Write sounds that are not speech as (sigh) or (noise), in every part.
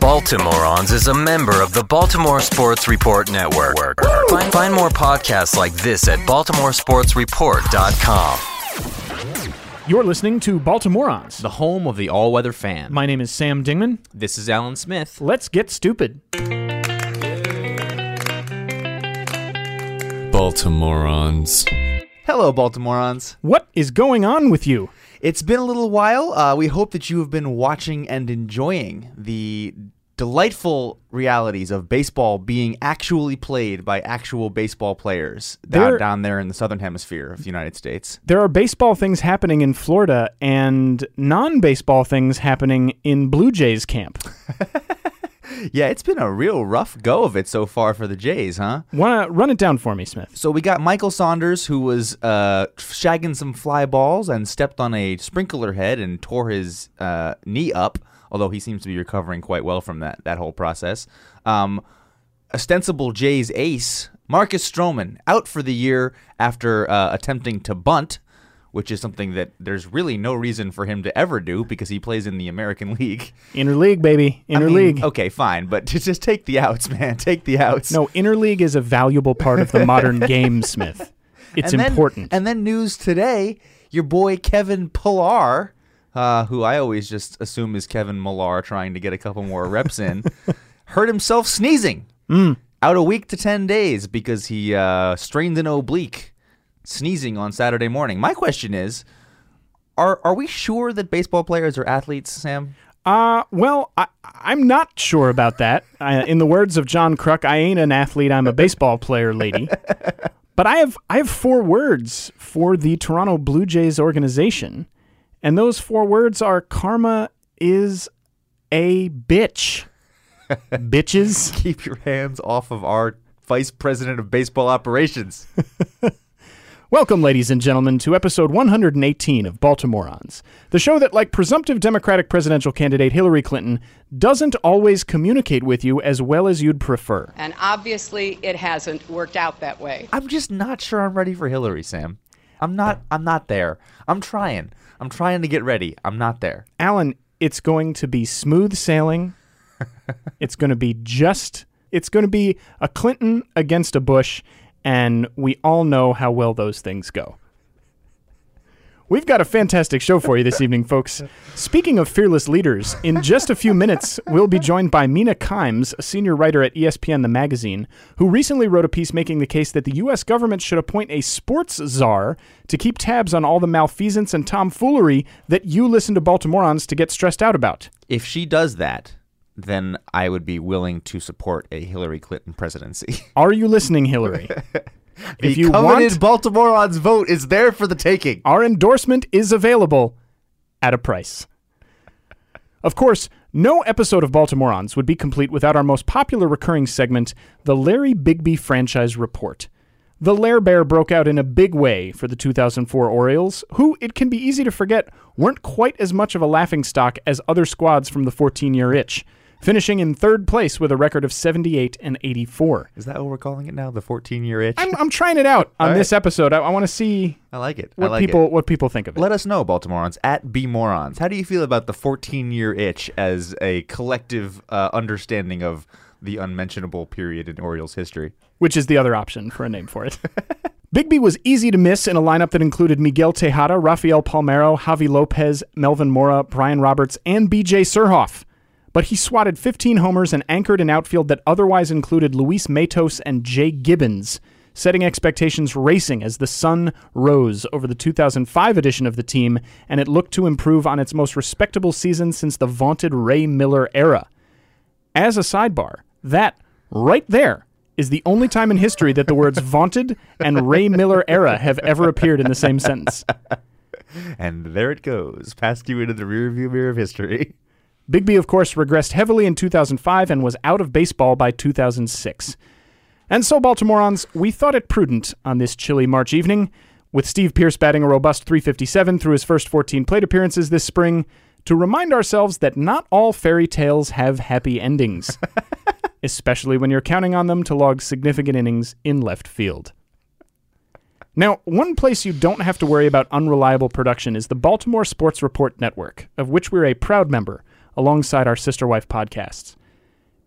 Baltimoreans is a member of the Baltimore Sports Report Network. Find, find more podcasts like this at baltimoresportsreport.com. You're listening to Baltimoreans. the home of the all weather fan. My name is Sam Dingman. this is Alan Smith. Let's get stupid. Baltimoreans. Hello, Baltimoreans. What is going on with you? It's been a little while. Uh, we hope that you have been watching and enjoying the delightful realities of baseball being actually played by actual baseball players There- down, down there in the southern hemisphere of the United States. There are baseball things happening in Florida and non baseball things happening in Blue Jays camp. (laughs) (laughs) Yeah, it's been a real rough go of it so far for the Jays, huh? Wanna run it down for me, Smith? So we got Michael Saunders, who was uh, shagging some fly balls and stepped on a sprinkler head and tore his uh, knee up. Although he seems to be recovering quite well from that that whole process. Um, ostensible Jays ace Marcus Stroman out for the year after uh, attempting to bunt, which is something that there's really no reason for him to ever do because he plays in the American (laughs) League. Interleague, baby. I mean, okay, fine, but (laughs) just take the outs, man. Take the outs. No, interleague is a valuable part of the modern (laughs) game, Smith. It's and then- important. And then news today, your boy Kevin Pillar, uh, who I always just assume is Kevin Millar trying to get a couple more reps in, hurt himself sneezing. Mm. Out a week to 10 days because he uh, strained an oblique sneezing on Saturday morning. My question is, are, are we sure that baseball players are athletes, Sam? Uh, well, I, I'm not sure about that. Uh, in the words of John Kruk, I ain't an athlete. I'm a baseball player, lady. (laughs) But I have I have four words for the Toronto Blue Jays organization, and those four words are karma is a bitch. (laughs) Bitches. Keep your hands off of our vice president of baseball operations. (laughs) Welcome, ladies and gentlemen, to episode 118 of Baltimoreans, the show that, like presumptive Democratic presidential candidate Hillary Clinton, doesn't always communicate with you as well as you'd prefer. And obviously, it hasn't worked out that way. I'm just not sure I'm ready for Hillary, Sam. I'm not I'm not there. I'm trying. I'm trying to get ready. I'm not there. Alan, it's going to be smooth sailing. (laughs) it's going to be just, it's going to be a Clinton against a Bush, and we all know how well those things go. We've got a fantastic show for you this evening, folks. Speaking of fearless leaders, in just a few minutes, we'll be joined by Mina Kimes, a senior writer at ESPN The Magazine, who recently wrote a piece making the case that the U.S. government should appoint a sports czar to keep tabs on all the malfeasance and tomfoolery that you listen to Baltimoreans to get stressed out about. If she does that, then I would be willing to support a Hillary Clinton presidency. (laughs) Are you listening, Hillary? (laughs) the if you coveted want, Baltimoreans vote is there for the taking. our endorsement is available at a price. Of course, no episode of Baltimoreans would be complete without our most popular recurring segment, the Larry Bigbie Franchise Report. The Lair Bear broke out in a big way for the 2004 Orioles, who, it can be easy to forget, weren't quite as much of a laughingstock as other squads from the 14 year itch, finishing in third place with a record of 78 and 84. Is that what we're calling it now? The 14 year itch? I'm, I'm trying it out (laughs) on All this episode. I, I want to see I like it. what I like people it. what people think of it. Let us know, Baltimoreans, at BMorons. How do you feel about the 14 year itch as a collective uh, understanding of the unmentionable period in Orioles history? which is the other option for a name for it. (laughs) Bigbie was easy to miss in a lineup that included Miguel Tejada, Rafael Palmeiro, Javy Lopez, Melvin Mora, Brian Roberts, and BJ Surhoff. But he swatted 15 homers and anchored an outfield that otherwise included Luis Matos and Jay Gibbons, setting expectations racing as the sun rose over the 2005 edition of the team, and it looked to improve on its most respectable season since the vaunted Ray Miller era. As a sidebar, that right there is the only time in history that the words (laughs) vaunted and Ray Miller era have ever appeared in the same sentence. (laughs) And there it goes, past you into the rearview mirror of history. (laughs) Bigbie, of course, regressed heavily in 2005 and was out of baseball by 2006. And so, Baltimoreans, we thought it prudent on this chilly March evening, with Steve Pearce batting a robust 357 through his first 14 plate appearances this spring, to remind ourselves that not all fairy tales have happy endings, (laughs) especially when you're counting on them to log significant innings in left field. Now, one place you don't have to worry about unreliable production is the Baltimore Sports Report Network, of which we're a proud member, alongside our sister wife podcasts.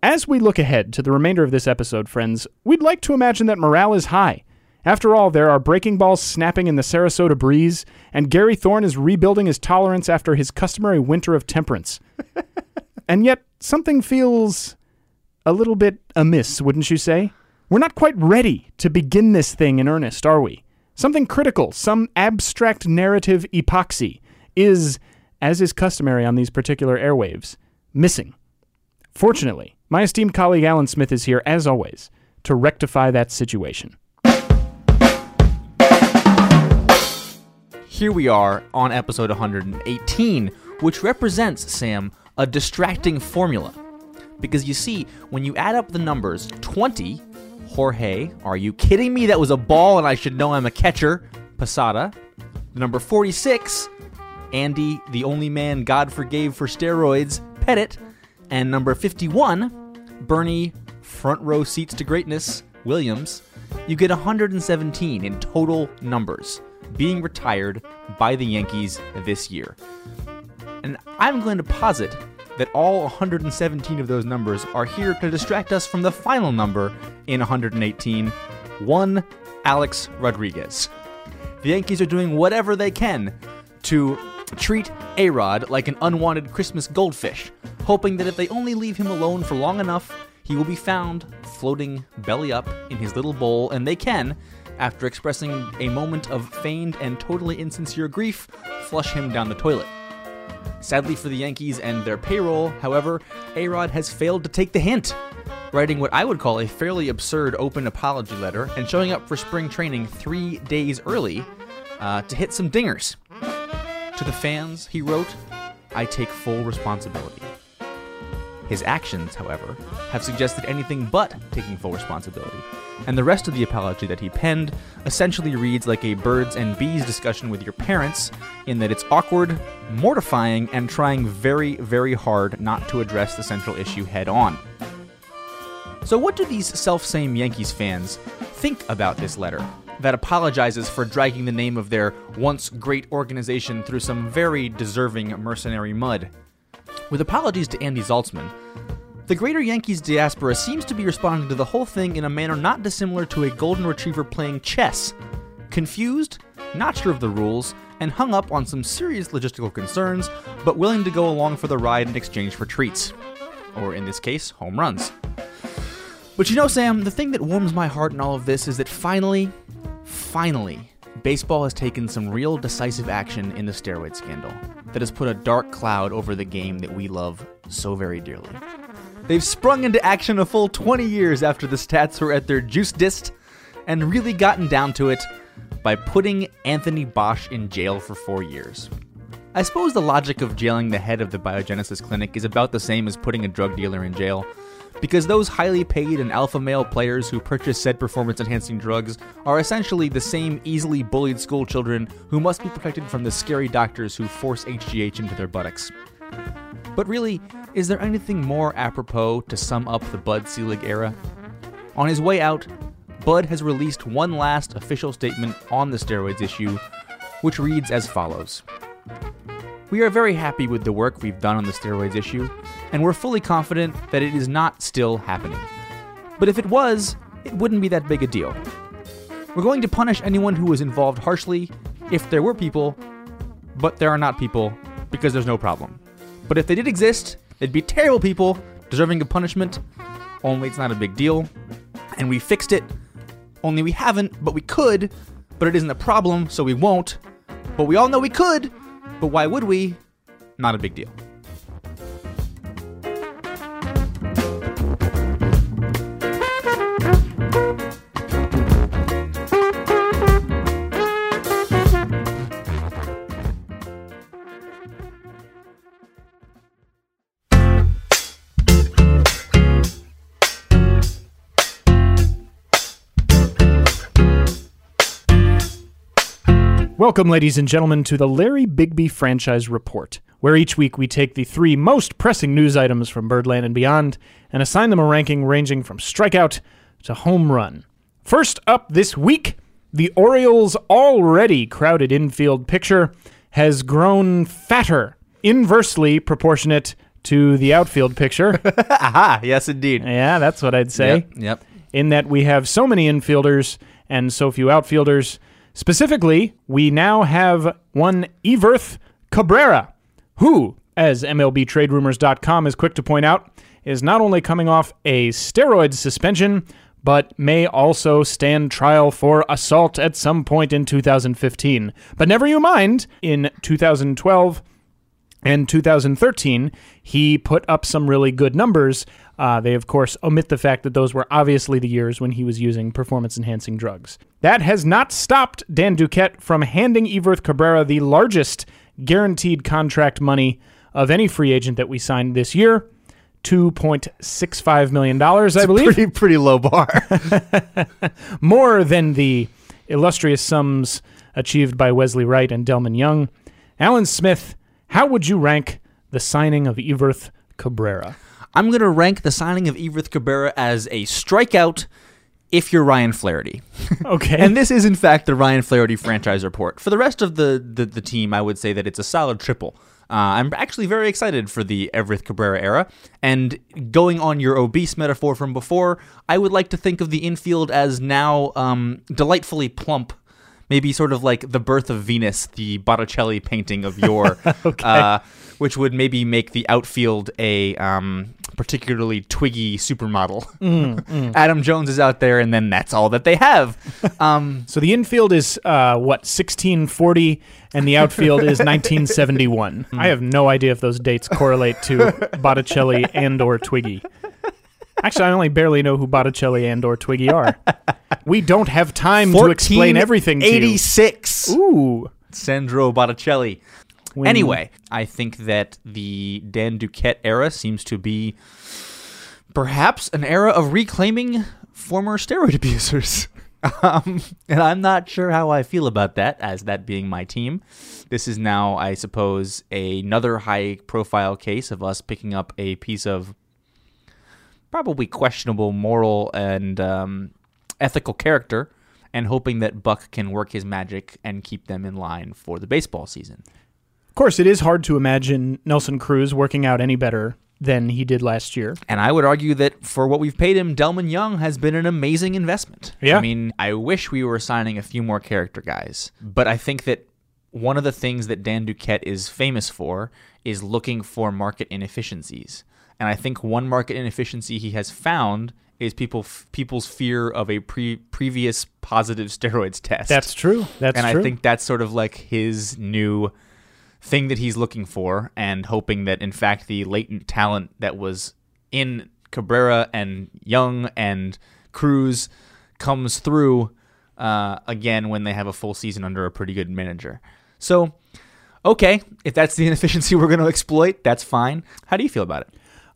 As we look ahead to the remainder of this episode, friends, we'd like to imagine that morale is high. After all, there are breaking balls snapping in the Sarasota breeze, and Gary Thorne is rebuilding his tolerance after his customary winter of temperance. (laughs) and yet, something feels a little bit amiss, wouldn't you say? We're not quite ready to begin this thing in earnest, are we? Something critical, some abstract narrative epoxy, is, as is customary on these particular airwaves, missing. Fortunately, my esteemed colleague Alan Smith is here, as always, to rectify that situation. Here we are on episode 118, which represents, Sam, a distracting formula. Because you see, when you add up the numbers 20, Jorge, are you kidding me? That was a ball and I should know I'm a catcher, Posada. The number 46, Andy, the only man God forgave for steroids, Pettitte. And number 51, Bernie, front row seats to greatness, Williams. You get 117 in total numbers being retired by the Yankees this year. And I'm going to posit that all 117 of those numbers are here to distract us from the final number in 118 one Alex Rodriguez. The Yankees are doing whatever they can to treat A Rod like an unwanted Christmas goldfish, hoping that if they only leave him alone for long enough, he will be found floating belly up in his little bowl, and they can, after expressing a moment of feigned and totally insincere grief, flush him down the toilet. Sadly for the Yankees and their payroll, however, A-Rod has failed to take the hint, writing what I would call a fairly absurd open apology letter and showing up for spring training three days early uh, to hit some dingers. To the fans, he wrote, I take full responsibility. His actions, however, have suggested anything but taking full responsibility, and the rest of the apology that he penned essentially reads like a birds and bees discussion with your parents, in that it's awkward, mortifying, and trying very, very hard not to address the central issue head on. So, what do these self same Yankees fans think about this letter that apologizes for dragging the name of their once great organization through some very deserving mercenary mud? With apologies to Andy Zaltzman, the greater Yankees diaspora seems to be responding to the whole thing in a manner not dissimilar to a golden retriever playing chess. Confused, not sure of the rules, and hung up on some serious logistical concerns, but willing to go along for the ride in exchange for treats. Or in this case, home runs. But you know, Sam, the thing that warms my heart in all of this is that finally, finally, baseball has taken some real decisive action in the steroid scandal that has put a dark cloud over the game that we love so very dearly. They've sprung into action a full 20 years after the stats were at their juicedest and really gotten down to it by putting Anthony Bosch in jail for four years. I suppose the logic of jailing the head of the Biogenesis Clinic is about the same as putting a drug dealer in jail, because those highly paid and alpha male players who purchase said performance enhancing drugs are essentially the same easily bullied school children who must be protected from the scary doctors who force HGH into their buttocks. But really, is there anything more apropos to sum up the Bud Selig era? On his way out, Bud has released one last official statement on the steroids issue, which reads as follows We are very happy with the work we've done on the steroids issue, and we're fully confident that it is not still happening. But if it was, it wouldn't be that big a deal. We're going to punish anyone who was involved harshly if there were people, but there are not people because there's no problem. But if they did exist, they'd be terrible people deserving of punishment, only it's not a big deal. And we fixed it, only we haven't, but we could, but it isn't a problem, so we won't. But we all know we could, but why would we? Not a big deal. Welcome, ladies and gentlemen, to the Larry Bigbie Franchise Report, where each week we take the three most pressing news items from Birdland and beyond and assign them a ranking ranging from strikeout to home run. First up this week, the Orioles' already crowded infield picture has grown fatter, inversely proportionate to the outfield picture. (laughs) Aha, yes, indeed. yeah, that's what I'd say. Yep, yep. In that we have so many infielders and so few outfielders. Specifically, we now have one Everth Cabrera, who, as MLBTradeRumors.com is quick to point out, is not only coming off a steroid suspension, but may also stand trial for assault at some point in 2015. But never you mind, in 2012 and 2013, he put up some really good numbers. Uh, they, of course, omit the fact that those were obviously the years when he was using performance enhancing drugs. That has not stopped Dan Duquette from handing Everth Cabrera the largest guaranteed contract money of any free agent that we signed this year. $2.65 million, I believe. Pretty, pretty low bar. (laughs) More than the illustrious sums achieved by Wesley Wright and Delmon Young. Alan Smith, how would you rank the signing of Everth Cabrera? I'm going to rank the signing of Everth Cabrera as a strikeout if you're Ryan Flaherty. (laughs) Okay. and this is, in fact, the Ryan Flaherty franchise report. For the rest of the, the, the team, I would say that it's a solid triple. Uh, I'm actually very excited for the Everth Cabrera era. And going on your obese metaphor from before, I would like to think of the infield as now um, delightfully plump. Maybe sort of like the birth of Venus, the Botticelli painting of yore, (laughs) uh, which would maybe make the outfield a um, particularly twiggy supermodel. (laughs) Adam Jones is out there, and then that's all that they have. (laughs) Um, So the infield is uh, what 1640, and the outfield is 1971. I have no idea if those dates correlate to Botticelli and or Twiggy. Actually, I only barely know who Botticelli and or Twiggy are. We don't have time to explain everything to you. 86. Ooh. Sandro Botticelli. When- Anyway, I think that the Dan Duquette era seems to be perhaps an era of reclaiming former steroid (laughs) abusers. Um, and I'm not sure how I feel about that, as that being my team. This is now, I suppose, another high profile case of us picking up a piece of probably questionable moral and um, ethical character and hoping that Buck can work his magic and keep them in line for the baseball season. Of course, it is hard to imagine Nelson Cruz working out any better than he did last year. And I would argue that for what we've paid him, Delmon Young has been an amazing investment. Yeah. I mean, I wish we were signing a few more character guys, but I think that one of the things that Dan Duquette is famous for is looking for market inefficiencies. And I think one market inefficiency he has found is people people's fear of a pre- previous positive (laughs) steroids test. That's true. That's true. and true. I think that's sort of like his new thing that he's looking for and hoping that in fact the latent talent that was in Cabrera and Young and Cruz comes through uh, again when they have a full season under a pretty good manager. So, okay, if that's the (laughs) inefficiency we're going to exploit, that's fine. How do you feel about it?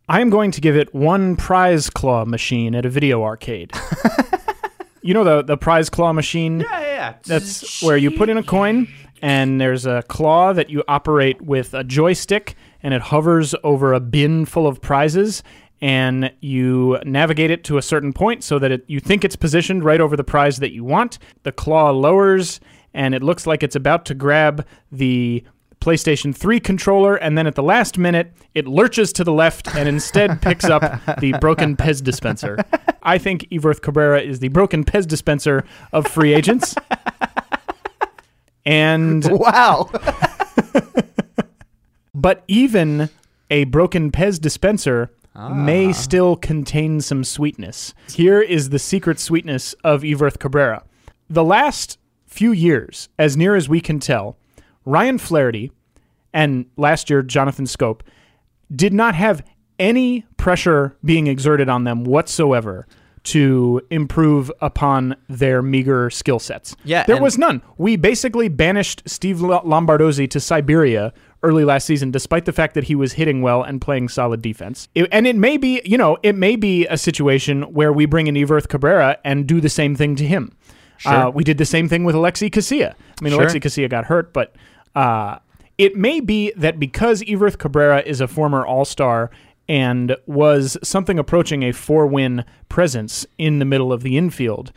I am going to give it one prize claw machine at a video arcade. (laughs) you know the the prize claw machine? Yeah, yeah. That's where you put in a coin and there's a claw that you operate with a joystick and it hovers over a bin full of prizes and you navigate it to a certain point so that it, you think it's positioned right over the prize that you want. The claw lowers and it looks like it's about to grab the PlayStation 3 controller, and then at the last minute, it lurches to the left and instead (laughs) picks up the broken Pez dispenser. I think Everth Cabrera is the broken Pez dispenser of free agents. (laughs) And wow. (laughs) but even a broken Pez dispenser may ah. still contain some sweetness. Here is the secret sweetness of Everth Cabrera. The last few years, as near as we can tell, Ryan Flaherty and last year Jonathan Schoop did not have any pressure being exerted on them whatsoever to improve upon their meager skill sets. Yeah, there was none. We basically banished Steve Lombardozzi to Siberia early last season, despite the fact that he was hitting well and playing solid defense. It- and it may be, you know, it may be a situation where we bring in Everth Cabrera and do the same thing to him. Uh, we did the same thing with Alexi Casilla. I mean, Sure. Alexi Casilla got hurt, but uh, it may be that because Everth Cabrera is a former All Star and was something approaching a four win presence in the middle of the infield,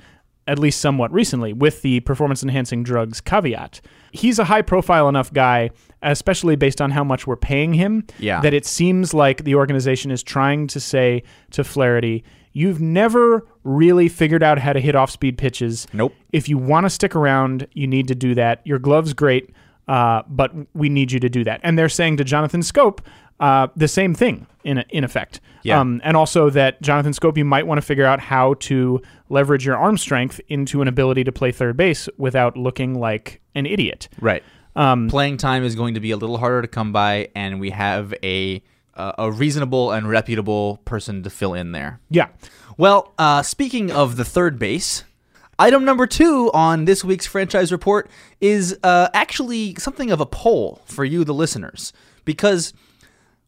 at least somewhat recently, with the performance enhancing drugs caveat. He's a high profile enough guy, especially based on how much we're paying him, Yeah. that it seems like the organization is trying to say to Flaherty, You've never really figured out how to hit off speed pitches. Nope. If you want to stick around, you need to do that. Your glove's great, uh, but we need you to do that. And they're saying to Jonathan Schoop uh, the same thing in in effect. Yeah. Um, and also that Jonathan Schoop, you might want to figure out how to leverage your arm strength into an ability to play third base without looking like an idiot. Right. Playing time is going to be a little harder to come by, and we have a uh, a reasonable and reputable person to fill in there. Yeah. Well, uh, speaking of the third base, item number two on this week's franchise report is uh, actually something of a poll for you, the listeners, because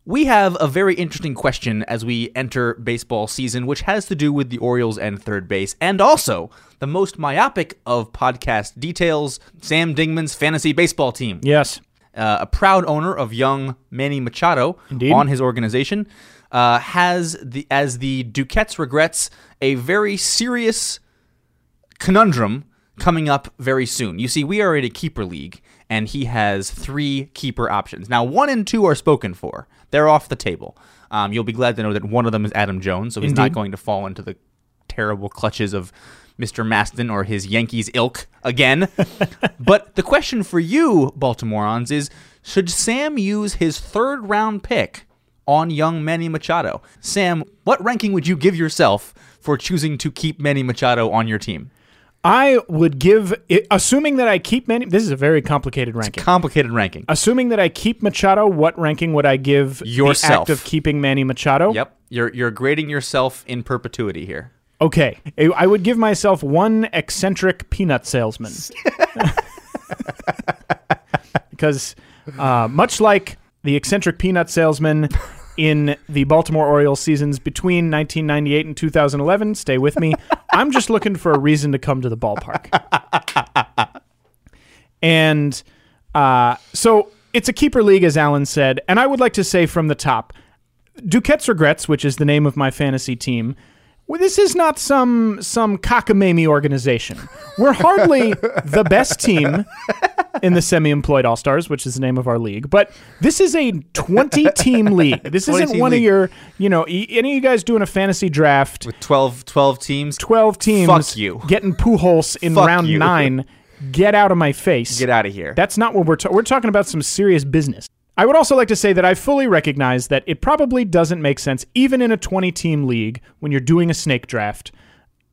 we have a very interesting question as we enter baseball season, which has to do with the Orioles and third base, and also the most myopic of podcast details Sam Dingman's fantasy baseball team Yes. uh, a proud owner of young Manny Machado Indeed. on his organization, uh, has the as the Duquette's regrets a very serious conundrum coming up very soon. You see, we are in a keeper league, and he has three keeper options. Now, one and two are spoken for; they're off the table. Um, you'll be glad to know that one of them is Adam Jones, so he's not going to fall into the terrible clutches of Mr. Maston or his Yankees ilk again. (laughs) but the question for you, Baltimoreans, is should Sam use his third round pick on young Manny Machado? Sam, what ranking would you give yourself for choosing to keep Manny Machado on your team? I would give, assuming that I keep many. This is a very complicated ranking. Complicated ranking. Assuming that I keep Machado, what ranking would I give the Yourself. act of keeping Manny Machado? Yep, you're you're grading yourself in perpetuity here. Okay, I- I would give myself one eccentric peanut salesman. (laughs) (laughs) because uh, much like the eccentric peanut salesman in the Baltimore Orioles seasons between 1998 and 2011, stay with me. (laughs) I'm just looking for a reason to come to the ballpark. and uh, so it's a keeper league, as Alan said. And I would like to say from the top Duquette's Regrets, which is the name of my fantasy team, well, this is not some some cockamamie organization. We're hardly (laughs) the best team in the semi-employed All Stars, which is the name of our league. But this is a 20-team (laughs) league. This 20 isn't one of your, you know, e- any of you guys doing a fantasy draft. With 12, 12 teams, 12 teams Fuck you. getting Pujols in Fuck round you. nine. Get out of my face. get out of here. That's not what we're ta- we're talking about some serious business. I would also like to say that I fully recognize that it probably doesn't make sense even in a 20 team league when you're doing a snake draft.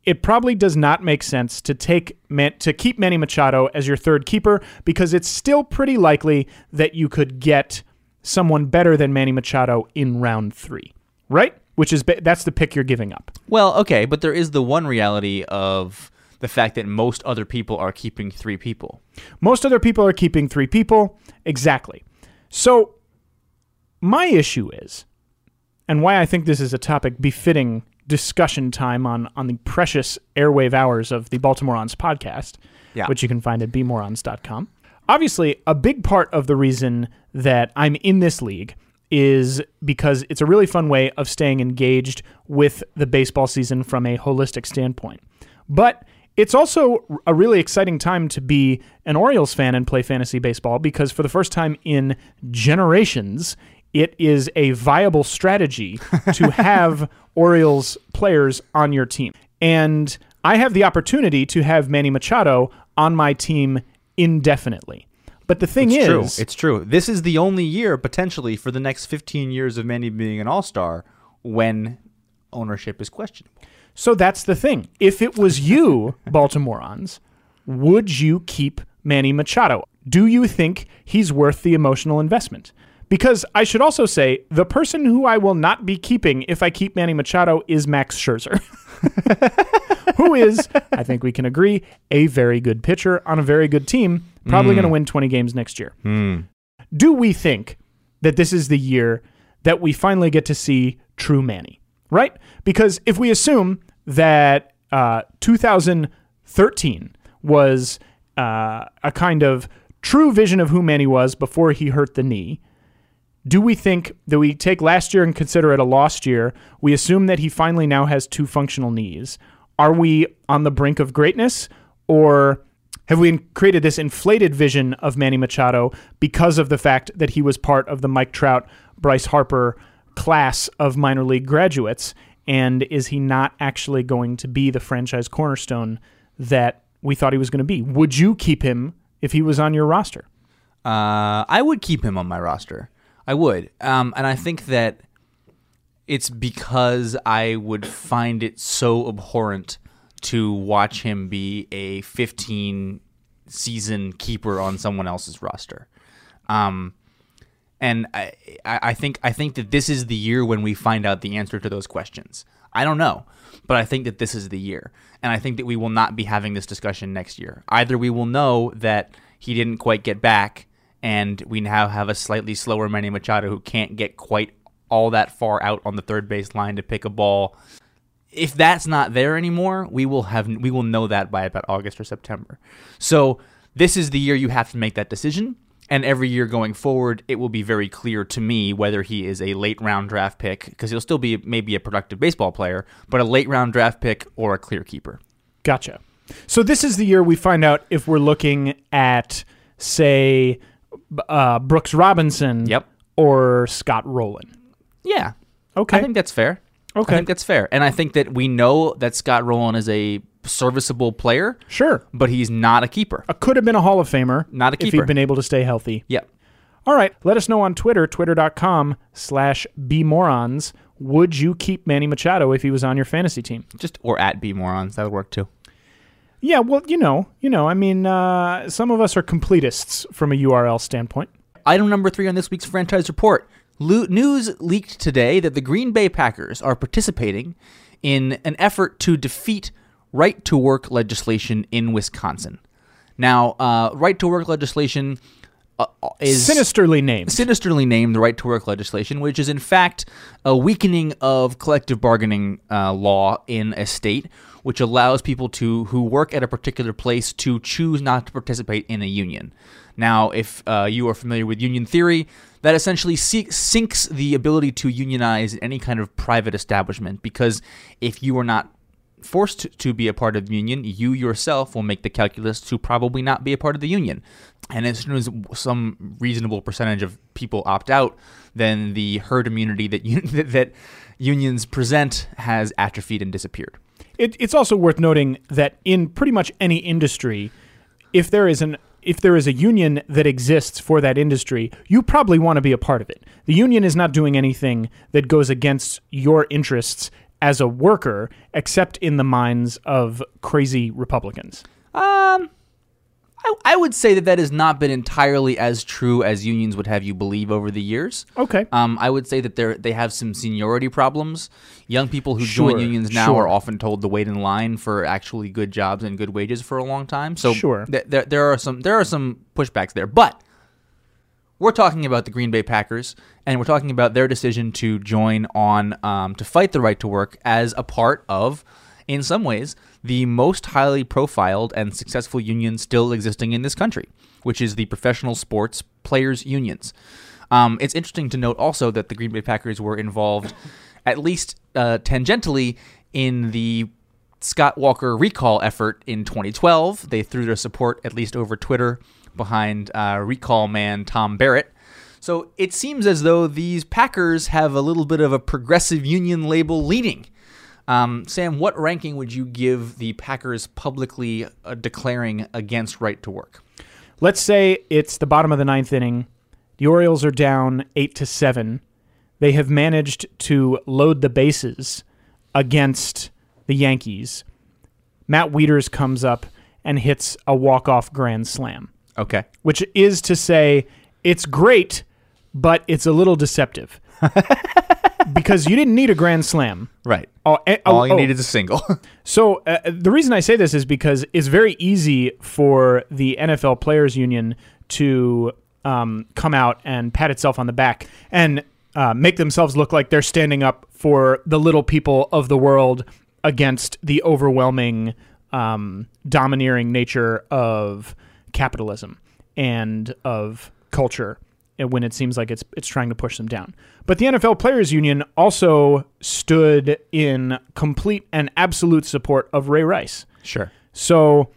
It probably does not make sense to take to keep Manny Machado as your third keeper because it's still pretty likely that you could get someone better than Manny Machado in round 3, right? Which is that's the pick you're giving up. Well, okay, but there is the one reality of the fact that most other people are keeping three people. Most other people are keeping three people. Exactly. So, my issue is, and why I think this is a topic befitting discussion time on, on the precious airwave hours of the Baltimoreans podcast, Yeah. which you can find at bmorons.com. Obviously, a big part of the reason that I'm in this league is because it's a really fun way of staying engaged with the baseball season from a holistic standpoint. But it's also a really exciting time to be an Orioles fan and play fantasy baseball because for the first time in generations, it is a viable strategy (laughs) to have Orioles players on your team. And I have the opportunity to have Manny Machado on my team indefinitely. But the thing It's is, true. It's true. This is the only year potentially for the next 15 years of Manny being an all-star when ownership is questionable. So that's the thing. If it was you, (laughs) Baltimoreans, would you keep Manny Machado? Do you think he's worth the emotional investment? Because I should also say the person who I will not be keeping if I keep Manny Machado is Max Scherzer, (laughs) who is, I think we can agree, a very good pitcher on a very good team, probably going to hmm. win 20 games next year. Hmm. Do we think that this is the year that we finally get to see true Manny? Right? Because if we assume that uh, 2013 was uh, a kind of true vision of who Manny was before he hurt the knee, do we think that we take last year and consider it a lost year? We assume that he finally now has two functional knees. Are we on the brink of greatness, or have we created this inflated vision of Manny Machado because of the fact that he was part of the Mike Trout, Bryce Harper class of minor league graduates? And is he not actually going to be the franchise cornerstone that we thought he was going to be? Would you keep him if he was on your roster? Uh, I would keep him on my roster. I would, um, and I think that it's because I would find it so abhorrent to watch him be a 15 season keeper on someone else's roster. Um, and I, I think I think that this is the year when we find out the answer to those questions. I don't know, but I think that this is the year, and I think that we will not be having this discussion next year. Either we will know that he didn't quite get back, and we now have a slightly slower Manny Machado who can't get quite all that far out on the third base line to pick a ball. If that's not there anymore, we will have we will know that by about August or September. So this is the year you have to make that decision. And every year going forward, it will be very clear to me whether he is a late round draft pick, because he'll still be maybe a productive baseball player, but a late round draft pick or a clear keeper. Gotcha. So this is the year we find out if we're looking at, say, uh, Brooks Robinson Yep. or Scott Rolen. Yeah. Okay. I think that's fair. Okay. I think that's fair. And I think that we know that Scott Rolen is a serviceable player, Sure. but he's not a keeper. Uh, could have been a Hall of Famer. Not a keeper. If he'd been able to stay healthy. Yep. All right. Let us know on Twitter, twitter.com slash bmorons. Would you keep Manny Machado if he was on your fantasy team? Just or at B morons. That would work too. Yeah, well, you know, you know, I mean, uh, some of us are completists from a URL standpoint. Item number three on this week's franchise report. Lo- news leaked today that the Green Bay Packers are participating in an effort to defeat right to work legislation in Wisconsin. Now, uh, right to work legislation uh, is Sinisterly named. sinisterly named the right to work legislation, which is in fact a weakening of collective bargaining uh, law in a state, which allows people to who work at a particular place to choose not to participate in a union. Now, if uh, you are familiar with union theory, that essentially se- sinks the ability to unionize in any kind of private establishment because if you are not forced to be a part of the union, you yourself will make the calculus to probably not be a part of the union. And as soon as some reasonable percentage of people opt out, then the herd immunity that un- (laughs) that, unions present has atrophied and disappeared. It, it's also worth noting that in pretty much any industry, if there is an if there is a union that exists for that industry, you probably want to be a part of it. The union is not doing anything that goes against your interests as a worker, except in the minds of crazy Republicans. Um, I, I would say that that has not been entirely as true as unions would have you believe over the years. Okay. Um, I would say that they they have some seniority problems. Young people who join unions now sure. are often told to wait in line for actually good jobs and good wages for a long time. So Sure. th- there there are some there are some pushbacks there, but we're talking about the Green Bay Packers, and we're talking about their decision to join on um, to fight the right to work as a part of, in some ways, the most highly profiled and successful union still existing in this country, which is the professional sports players unions. Um, it's interesting to note also that the Green Bay Packers were involved, (laughs) at least uh, tangentially, in the Scott Walker recall effort in 2012. They threw their support, at least over Twitter, behind uh, recall man Tom Barrett. So it seems as though these Packers have a little bit of a progressive union label leaning. Um, Sam, what ranking would you give the Packers publicly uh, declaring against right to work? Let's say it's the bottom of the ninth inning. The Orioles are down eight to seven. They have managed to load the bases against the Yankees. Matt Wieters comes up and hits a walk-off grand slam, Okay. which is to say it's great, but it's a little deceptive. (laughs) because you didn't need a grand slam. Right. Oh, eh, All oh, you oh. need is a single. (laughs) So uh, the reason I say this is because it's very easy for the NFL Players Union to um, come out and pat itself on the back and uh, make themselves look like they're standing up for the little people of the world against the overwhelming, um, domineering nature of capitalism and of culture when it seems like it's it's trying to push them down. But the NFL Players Union also stood in complete and absolute support of Ray Rice. Sure. So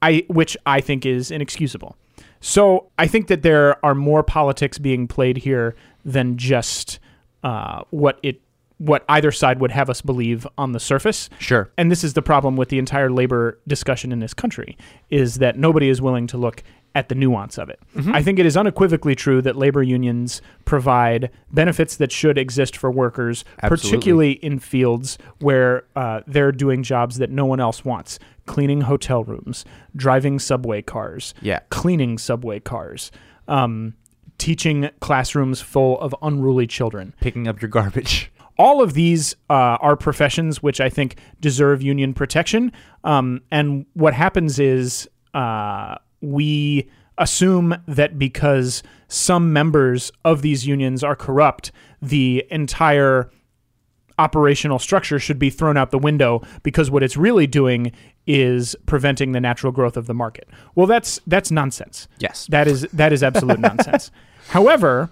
I which I think is inexcusable. So I think that there are more politics being played here than just uh, what it what either side would have us believe on the surface. Sure. And this is the problem with the entire labor discussion in this country is that nobody is willing to look at the nuance of it. I think it is unequivocally true that labor unions provide benefits that should exist for workers, Absolutely. particularly in fields where uh, they're doing jobs that no one else wants cleaning hotel rooms, driving subway cars, Yeah. cleaning subway cars, um, teaching classrooms full of unruly children Picking up your garbage. (laughs) all of these uh, are professions which I think deserve union protection. Um, and what happens is uh, we assume that because some members of these unions are corrupt, the entire operational structure should be thrown out the window because what it's really doing is preventing the natural growth of the market. Well, that's that's nonsense. Yes. That is that is absolute nonsense. (laughs) However,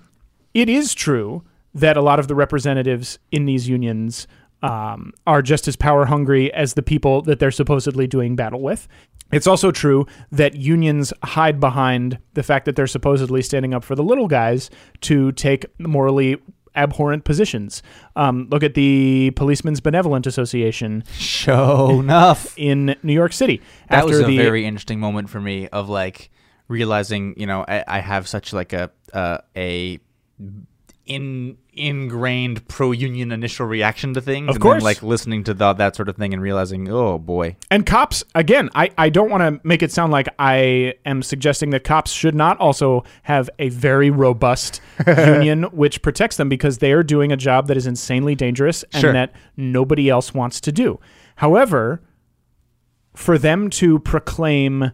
it is true that a lot of the representatives in these unions um, are just as power hungry as the people that they're supposedly doing battle with. It's also true that unions hide behind the fact that they're supposedly standing up for the little guys to take morally abhorrent positions. Um, look at the Policemen's Benevolent Association Show enough. in New York City. that was a the, very interesting moment for me of like realizing you know I, I have such like a uh, a in ingrained pro union initial reaction to things Of and course. then like listening to the, that sort of thing and realizing oh boy And cops, again, I, I don't want to make it sound like I am suggesting that cops should not also have a very robust (laughs) union which protects them because they are doing a job that is insanely dangerous and Sure. that nobody else wants to do. However, for them to proclaim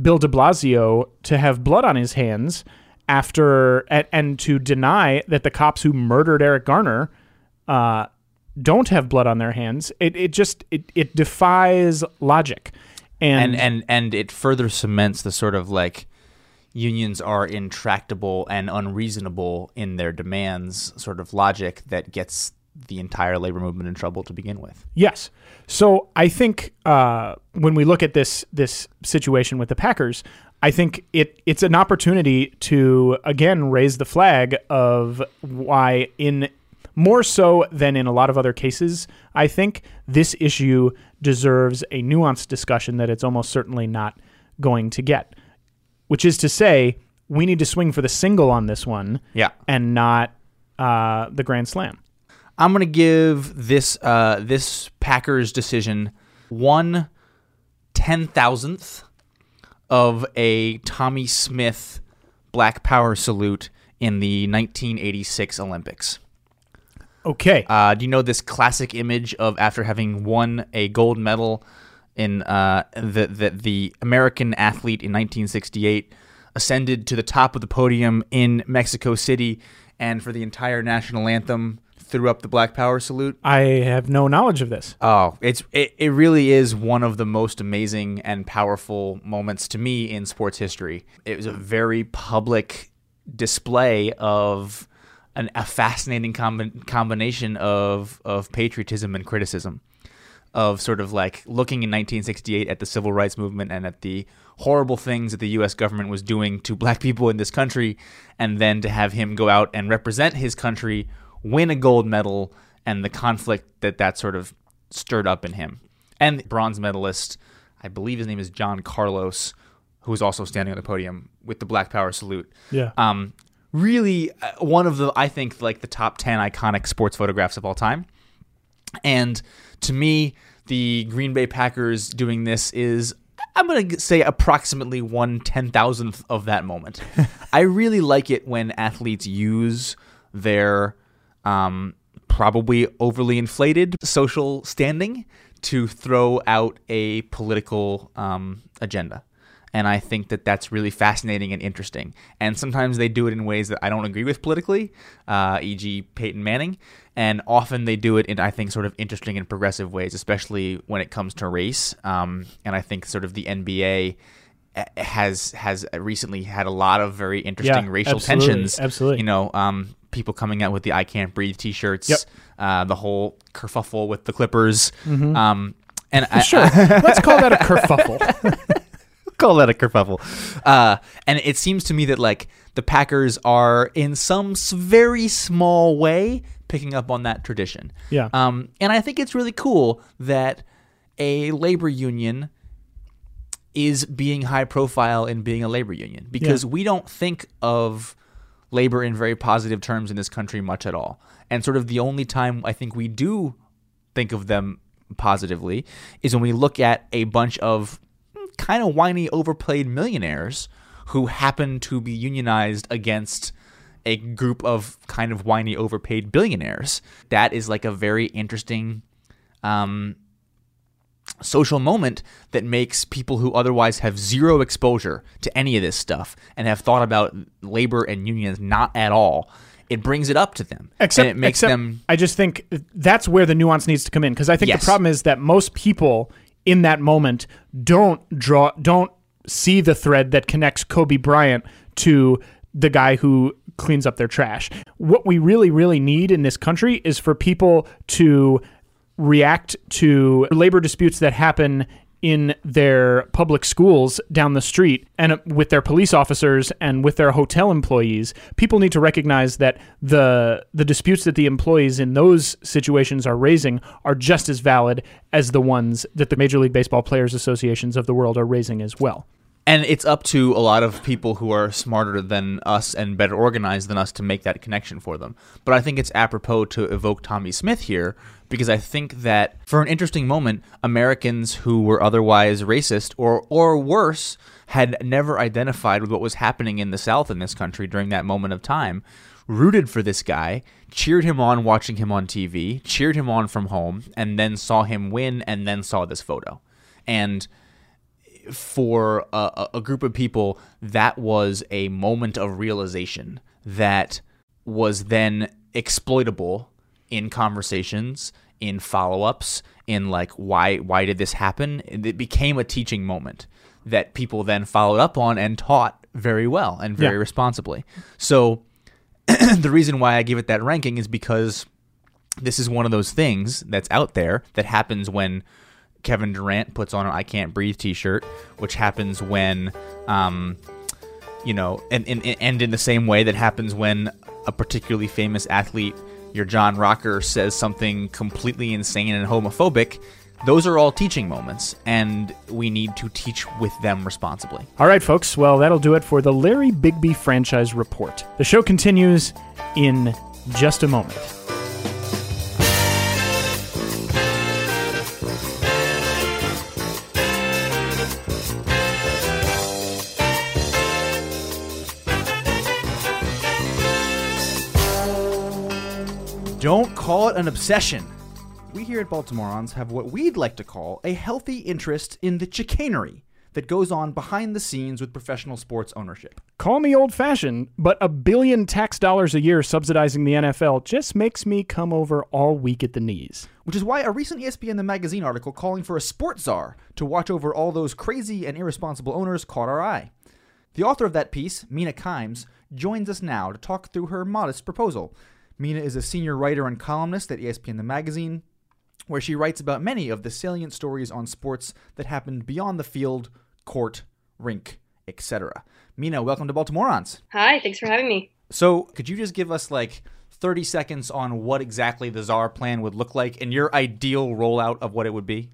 Bill de Blasio to have blood on his hands after and, and to deny that the cops who murdered Eric Garner uh, don't have blood on their hands, it, it just it, it defies logic. And, and and and it further cements the sort of like unions are intractable and unreasonable in their demands sort of logic that gets the entire labor movement in trouble to begin with Yes. So I think uh, when we look at this this situation with the Packers, I think it it's an opportunity to again raise the flag of why in more so than in a lot of other cases, I think this issue deserves a nuanced discussion that it's almost certainly not going to get. Which is to say, we need to swing for the single on this one, Yeah. and not uh, the grand slam. I'm gonna give this uh, this Packers decision one ten thousandth of a Tommie Smith Black Power salute in the 1986 Olympics. Okay. Uh, do you know this classic image of after having won a gold medal in uh, the, the the American athlete in 1968 ascended to the top of the podium in Mexico City and for the entire national anthem threw up the Black Power salute? I have no knowledge of this. Oh, it's it, it really is one of the most amazing and powerful moments to me in sports history. It was a very public display of an, a fascinating combi- combination of of patriotism and criticism. Of sort of like looking in 1968 at the civil rights movement and at the horrible things that the U.S. government was doing to black people in this country, and then to have him go out and represent his country, win a gold medal, and the conflict that that sort of stirred up in him. And bronze medalist, I believe his name is John Carlos, who is also standing on the podium with the Black Power salute. Yeah. Um, really, uh, one of the I think like the top ten iconic sports photographs of all time. And to me, the Green Bay Packers doing this is, I'm going to say, approximately one ten thousandth of that moment. (laughs) I really like it when athletes use their um, probably overly inflated social standing to throw out a political um, agenda. And I think that that's really fascinating and interesting. And sometimes they do it in ways that I don't agree with politically, uh, e.g., Peyton Manning. And often they do it in, I think, sort of interesting and progressive ways, especially when it comes to race. Um, and I think sort of the NBA has has recently had a lot of very interesting Yeah, racial absolutely, tensions. absolutely. You know, um, people coming out with the "I Can't Breathe" T-shirts. Yep. Uh, the whole kerfuffle with the Clippers. Um, and I, Mm-hmm. Sure, (laughs) let's call that a kerfuffle. (laughs) call that a kerfuffle. Uh, and it seems to me that like the Packers are in some very small way picking up on that tradition. Yeah. Um, and I think it's really cool that a labor union is being high profile in being a labor union because Yeah. we don't think of labor in very positive terms in this country much at all. And sort of the only time I think we do think of them positively is when we look at a bunch of kind of whiny, overplayed millionaires who happen to be unionized against a group of kind of whiny, overpaid billionaires. That is like a very interesting um, social moment that makes people who otherwise have zero exposure to any of this stuff and have thought about labor and unions not at all. It brings it up to them, Except, and it makes except them I just think that's where the nuance needs to come in because I think Yes. the problem is that most people in that moment don't draw, don't see the thread that connects Kobe Bryant to the guy who cleans up their trash. What we really, really need in this country is for people to react to labor disputes that happen in their public schools down the street and with their police officers and with their hotel employees. People need to recognize that the the disputes that the employees in those situations are raising are just as valid as the ones that the major league baseball players associations of the world are raising as well And it's up to a lot of people who are smarter than us and better organized than us to make that connection for them. But I think it's apropos to evoke Tommie Smith here because I think that for an interesting moment, Americans who were otherwise racist or or worse had never identified with what was happening in the South in this country during that moment of time. Rooted for this guy, cheered him on watching him on TV, cheered him on from home, and then saw him win, and then saw this photo. And for a, a- group of people, that was a moment of realization that was then exploitable in conversations, in follow-ups, in like why why did this happen? It became a teaching moment that people then followed up on and taught very well and very Yeah. responsibly. So (clears throat) the reason why I give it that ranking is because this is one of those things that's out there that happens when Kevin Durant puts on an "I Can't Breathe" T-shirt, which happens when, um, you know, and, and and in the same way that happens when a particularly famous athlete, your John Rocker, says something completely insane and homophobic. Those are all teaching moments, and we need to teach with them responsibly. All right, folks. Well, that'll do it for the Larry Bigbie franchise report. The show continues in just a moment. Don't call it an obsession. We here at Baltimoreans have what we'd like to call a healthy interest in the chicanery that goes on behind the scenes with professional sports ownership. Call me old fashioned, but a billion tax dollars a year subsidizing the NFL just makes me come over all weak at the knees. Which is why a recent ESPN The Magazine article calling for a sports czar to watch over all those crazy and irresponsible owners caught our eye. The author of that piece, Mina Kimes, joins us now to talk through her modest proposal. Mina is a senior writer and columnist at ESPN The Magazine, where she writes about many of the salient stories on sports that happened beyond the field, court, rink, etc. Mina, welcome to Baltimoreans. Hi, thanks for having me. So, could you just give us like 30 seconds on what exactly the czar plan would look like and your ideal rollout of what it would be?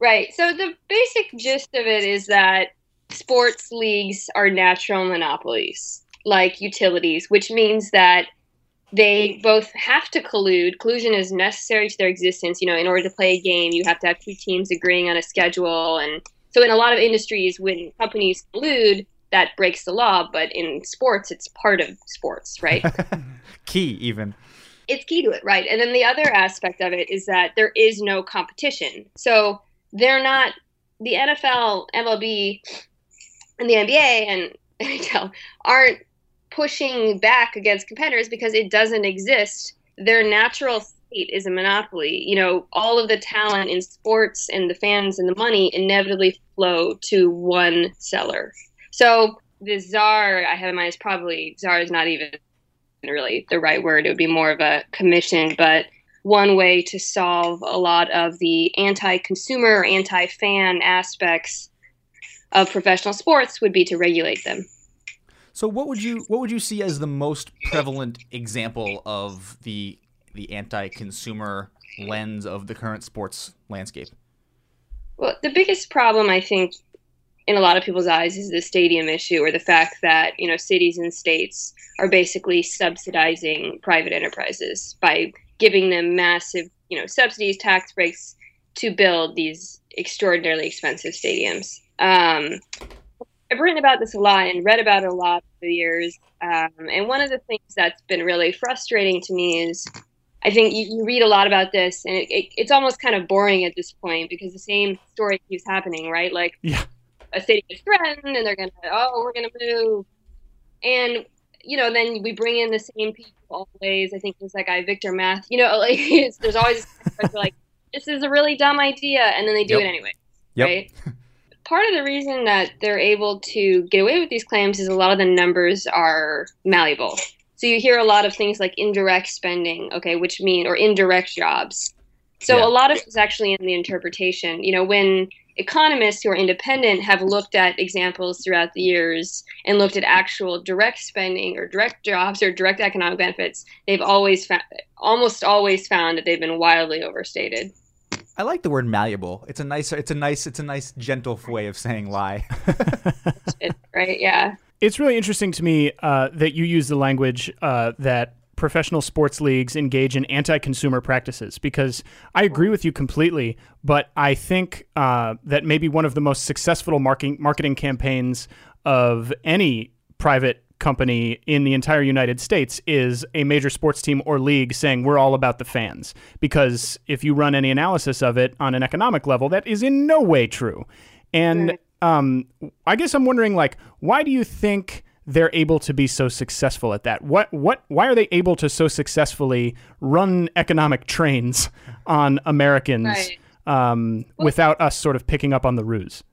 Right. So the basic gist of it is that sports leagues are natural monopolies, like utilities, which means that they both have to collude. Collusion is necessary to their existence. You know, in order to play a game, you have to have two teams agreeing on a schedule. And so, in a lot of industries, when companies collude, that breaks the law. But in sports, it's part of sports, right? (laughs) Key, even. it's key to it, right? And then the other aspect of it is that there is no competition. So they're not the NFL, MLB, and the NBA and NHL aren't pushing back against competitors because it doesn't exist. Their natural state is a monopoly. You know, all of the talent in sports and the fans and the money inevitably flow to one seller. So the czar I have in mind is probably czar is not even really the right word. It would be more of a commission, but one way to solve a lot of the anti-consumer anti-fan aspects of professional sports would be to regulate them. So what would you what would you see as the most prevalent example of the the anti-consumer lens of the current sports landscape? Well, the biggest problem I think in a lot of people's eyes is the stadium issue or the fact that, you know, cities and states are basically subsidizing private enterprises by giving them massive, you know, subsidies, tax breaks to build these extraordinarily expensive stadiums. Um, I've written about this a lot and read about it a lot over the years. Um, and one of the things that's been really frustrating to me is I think you, you read a lot about this, and it, it, it's almost kind of boring at this point because the same story keeps happening, right? Like, Yeah. a city is threatened, and they're gonna, oh, we're gonna move, and you know, then we bring in the same people always. I think there's that guy Victor Math. You know, (laughs) like it's, there's always like, this is a really dumb idea, and then they do Yep. it anyway, Yep. right? (laughs) Part of the reason that they're able to get away with these claims is a lot of the numbers are malleable. So you hear a lot of things like indirect spending, okay, which mean or indirect jobs. So Yeah. a lot of it is actually in the interpretation. You know, when economists who are independent have looked at examples throughout the years and looked at actual direct spending or direct jobs or direct economic benefits, they've always found, almost always found that they've been wildly overstated. I like the word malleable. It's a nice it's a nice it's a nice gentle way of saying lie. Right? Yeah. It's really interesting to me uh, that you use the language uh, that professional sports leagues engage in anti-consumer practices because I agree with you completely. But I think uh, that maybe one of the most successful marketing marketing campaigns of any private company in the entire United States is a major sports team or league saying we're all about the fans. Because if you run any analysis of it on an economic level, that is in no way true. And um, I guess I'm wondering, like, why do you think they're able to be so successful at that? What, what, why are they able to so successfully run economic trains on Americans Right. um, without us sort of picking up on the ruse?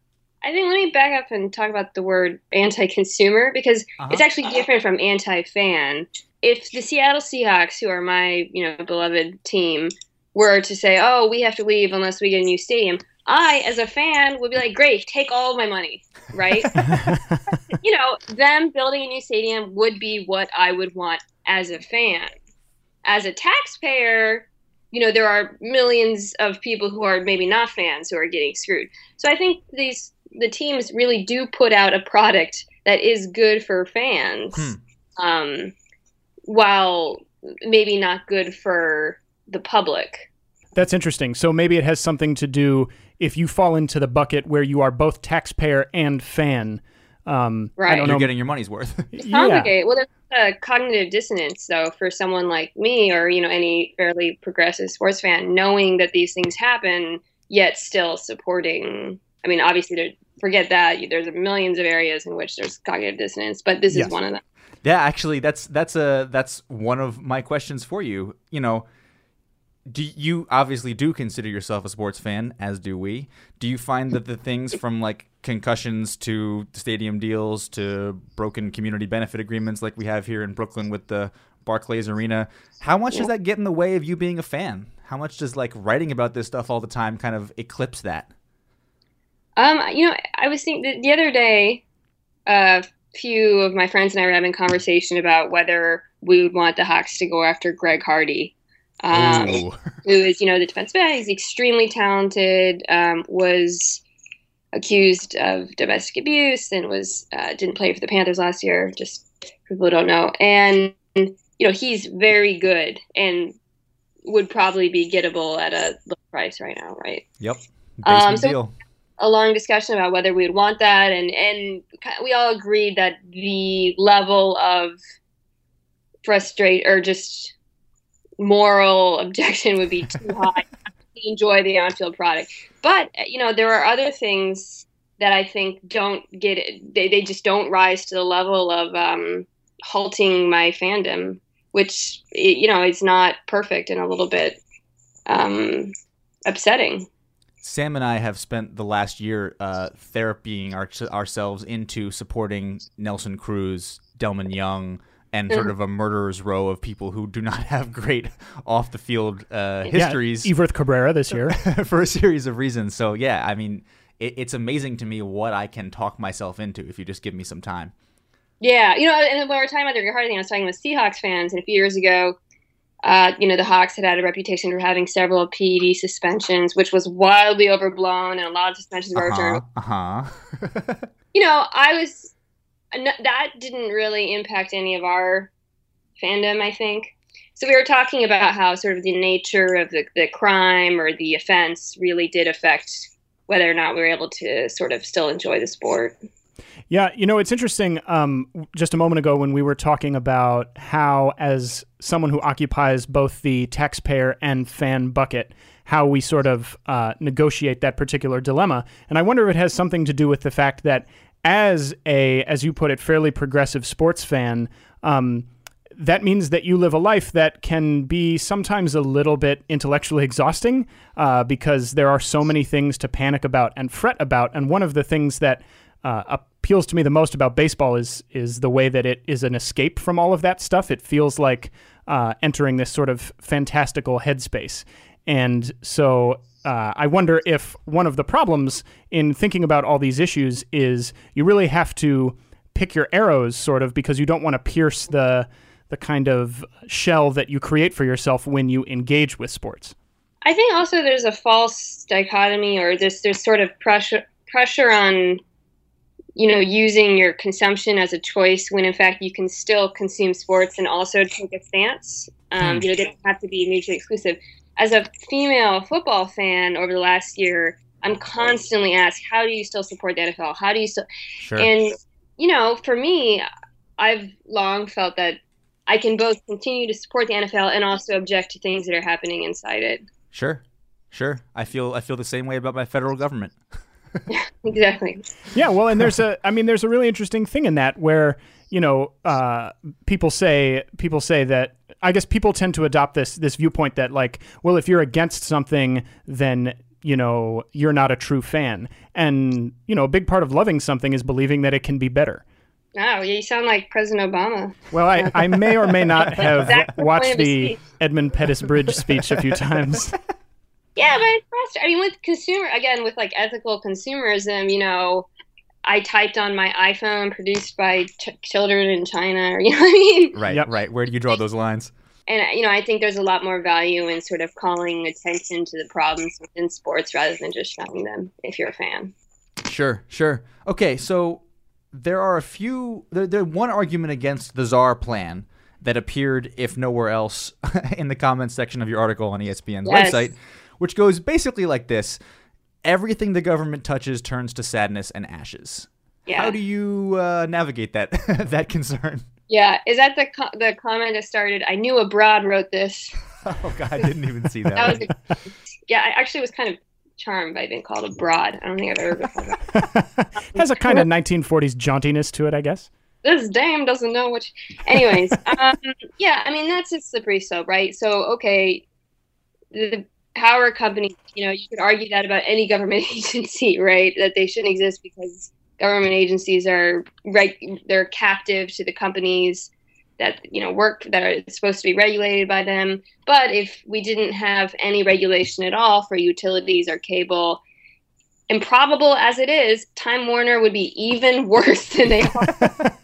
I think let me back up and talk about the word anti-consumer because uh-huh. it's actually different from anti-fan. If the Seattle Seahawks, who are my you know beloved team, were to say, "Oh, we have to leave unless we get a new stadium," I, as a fan, would be like, "Great, take all of my money," right? (laughs) you know, them building a new stadium would be what I would want as a fan. As a taxpayer, you know, there are millions of people who are maybe not fans who are getting screwed. So I think these the teams really do put out a product that is good for fans, um, while maybe not good for the public. That's interesting. So maybe it has something to do if you fall into the bucket where you are both taxpayer and fan. Um, I Right. don't You're know. getting your money's worth. It's (laughs) Yeah. Well, there's a cognitive dissonance, though, for someone like me or you know any fairly progressive sports fan, knowing that these things happen, yet still supporting. I mean, obviously, there, forget that. There's millions of areas in which there's cognitive dissonance, but this Yes. is one of them. Yeah, actually, that's that's a that's one of my questions for you. You know, do you obviously do consider yourself a sports fan, as do we? Do you find that the things from like concussions to stadium deals to broken community benefit agreements, like we have here in Brooklyn with the Barclays Arena, how much does that get in the way of you being a fan? How much does like writing about this stuff all the time kind of eclipse that? Um, you know, I was thinking the, the other day, a few of my friends and I were having a conversation about whether we would want the Hawks to go after Greg Hardy, um, who is, you know, the defensive back. He's extremely talented. Um, was accused of domestic abuse and was uh, didn't play for the Panthers last year. Just people don't know, and you know, he's very good and would probably be gettable at a low price right now, right? Yep. Um, so- deal. a long discussion about whether we would want that, and and we all agreed that the level of frustrate or just moral objection would be too high (laughs) to enjoy the on-field product. But you know, there are other things that I think don't get they they just don't rise to the level of um, halting my fandom, which you know is not perfect and a little bit um, upsetting. Sam and I have spent the last year uh, therapying our, ourselves into supporting Nelson Cruz, Delmon Young, and sort of a murderer's row of people who do not (laughs) have great off the field uh, histories. Yeah, Everth Cabrera this year. (laughs) for a series of reasons. So yeah, I mean, it, it's amazing to me what I can talk myself into if you just give me some time. Yeah, you know, and when we were talking about the Rick thing, I was talking with Seahawks fans, and a few years ago, uh, you know, the Hawks had had a reputation for having several PED suspensions, which was wildly overblown, and a lot of suspensions were Uh overturned. huh. (laughs) You know, I was that didn't really impact any of our fandom, I think. So we were talking about how sort of the nature of the, the crime or the offense really did affect whether or not we were able to sort of still enjoy the sport. Yeah, you know, it's interesting. Um, just a moment ago, when we were talking about how, as someone who occupies both the taxpayer and fan bucket, how we sort of uh, negotiate that particular dilemma. And I wonder if it has something to do with the fact that, as a, as you put it, fairly progressive sports fan, um, that means that you live a life that can be sometimes a little bit intellectually exhausting uh, because there are so many things to panic about and fret about. And one of the things that uh, appeals to me the most about baseball is is the way that it is an escape from all of that stuff. It feels like uh, entering this sort of fantastical headspace, and so uh, I wonder if one of the problems in thinking about all these issues is you really have to pick your arrows, sort of, because you don't want to pierce the the kind of shell that you create for yourself when you engage with sports. I think also there's a false dichotomy, or this there's sort of pressure pressure on you know using your consumption as a choice when in fact you can still consume sports and also take a stance. Um, You know, they don't have to be mutually exclusive. As a female football fan over the last year, I'm constantly asked, "How do you still support the NFL? How do you still?" Sure. And you know, for me, I've long felt that I can both continue to support the NFL and also object to things that are happening inside it. Sure. Sure. I feel I feel the same way about my federal government. (laughs) Exactly. Yeah, well, and there's a, I mean, there's a really interesting thing in that where you know uh, people say people say that I guess people tend to adopt this this viewpoint that like, well, if you're against something, then you know you're not a true fan, and you know a big part of loving something is believing that it can be better. Oh, you sound like President Obama. Well, I, I may or may not (laughs) have Exactly watched his the. Edmund Pettus Bridge speech a few times. (laughs) (laughs) Yeah, but it's frustrating. I mean, with consumer again, with like ethical consumerism, you know, I typed on my iPhone produced by ch- children in China, or (laughs) you know what I mean? Right. Yep. Right. Where do you draw those lines? And you know, I think there's a lot more value in sort of calling attention to the problems within sports rather than just showing them. If you're a fan. Sure, sure. Okay, so there are a few. There, there one argument against the czar plan that appeared, if nowhere else, (laughs) in the comments section of your article on ESPN's Yes. website, which goes basically like this: Everything the government touches turns to sadness and ashes. Yeah. How do you uh, navigate that (laughs) that concern? Yeah, is that the co- the comment that started? I knew abroad wrote this. (laughs) Oh God, I didn't even see that. That was a, yeah. I actually was kind of charmed by being called abroad. I don't think I've ever been called. that. (laughs) Has a kind of 1940s jauntiness to it, I guess. This dame doesn't know which. Anyways, um, yeah. I mean that's a slippery slope, right? So okay, the, the power company. You know, you could argue that about any government (laughs) agency, right? That they shouldn't exist because government agencies are right. They're captive to the companies that you know work that are supposed to be regulated by them. But if we didn't have any regulation at all for utilities or cable, improbable as it is, Time Warner would be even (laughs) worse than they are. (laughs)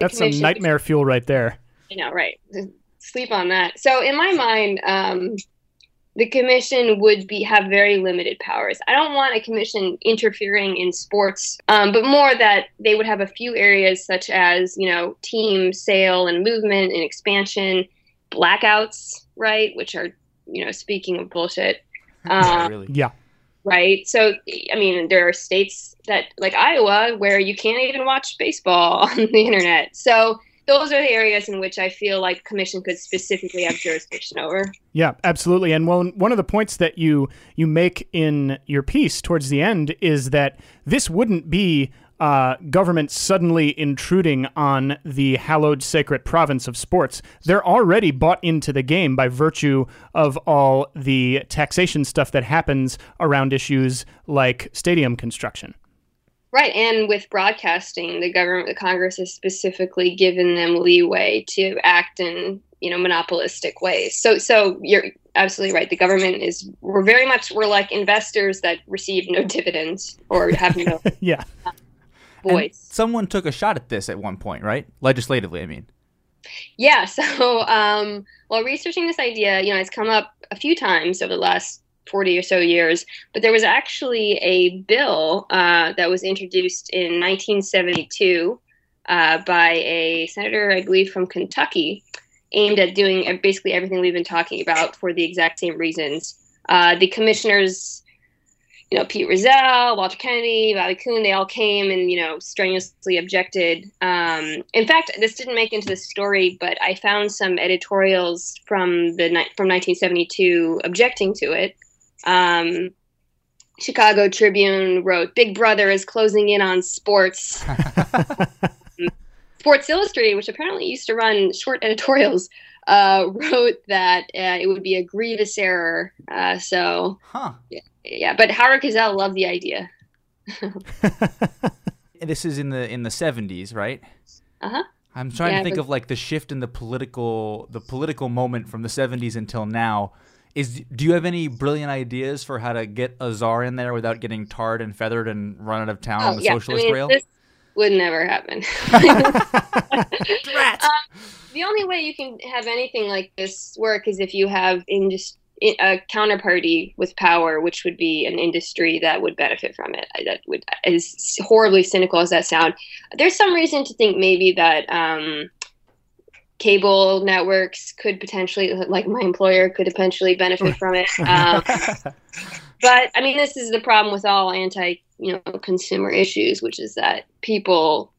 That's some nightmare fuel right there. you know, right? Sleep on that. So in my mind, um, the commission would be have very limited powers. I don't want a commission interfering in sports, um, but more that they would have a few areas such as you know team sale and movement and expansion, blackouts, right? Which are you know speaking of bullshit. (laughs) Yeah, Um, really. Yeah. right? So, I mean, there are states that, like Iowa, where you can't even watch baseball (laughs) on the internet. So, those are the areas in which I feel like commission could specifically have jurisdiction over. Yeah, absolutely. And well, one of the points that you you make in your piece towards the end is that this wouldn't be uh, government suddenly intruding on the hallowed sacred province of sports. They're already bought into the game by virtue of all the taxation stuff that happens around issues like stadium construction. Right, and with broadcasting, the government, the Congress has specifically given them leeway to act in you know monopolistic ways. So, so you're absolutely right. The government is we're very much we're like investors that receive no (laughs) dividends or have no (laughs) yeah And voice. someone took a shot at this at one point, right? Legislatively, I mean. Yeah. (laughs) So, um, while researching this idea, you know, it's come up a few times over the last 40 or so years, but there was actually a bill uh, that was introduced in 1972 uh, by a senator, I believe, from Kentucky, aimed at doing basically everything we've been talking about for the exact same reasons. Uh, the commissioners you know, Pete Rozelle, Walter Kennedy, Bowie Kuhn, they all came and, you know, strenuously objected. Um, in fact, this didn't make into the story, but I found some editorials from the from 1972 objecting to it. Um, Chicago Tribune wrote, "Big Brother is closing in on sports." (laughs) Sports Illustrated, which apparently used to run short editorials, uh, wrote that uh, it would be a grievous error. Uh, so, Huh. yeah, but Howard Cosell loved the idea. (laughs) This is in the in the 70s, right? Uh huh. I'm trying Yeah, to think but- of like the shift in the political the political moment from the 70s until now. Is do you have any brilliant ideas for how to get a czar in there without getting tarred and feathered and run out of town on the Oh, yeah. socialist I mean, rail? This would never happen. (laughs) (laughs) Um, the only way you can have anything like this work is if you have in just a counterparty with power, which would be an industry that would benefit from it. That would, as horribly cynical as that sound, there's some reason to think maybe that um, cable networks could potentially, like my employer, could potentially benefit from it. (laughs) Um, but I mean, this is the problem with all anti, you know, consumer issues, which is that people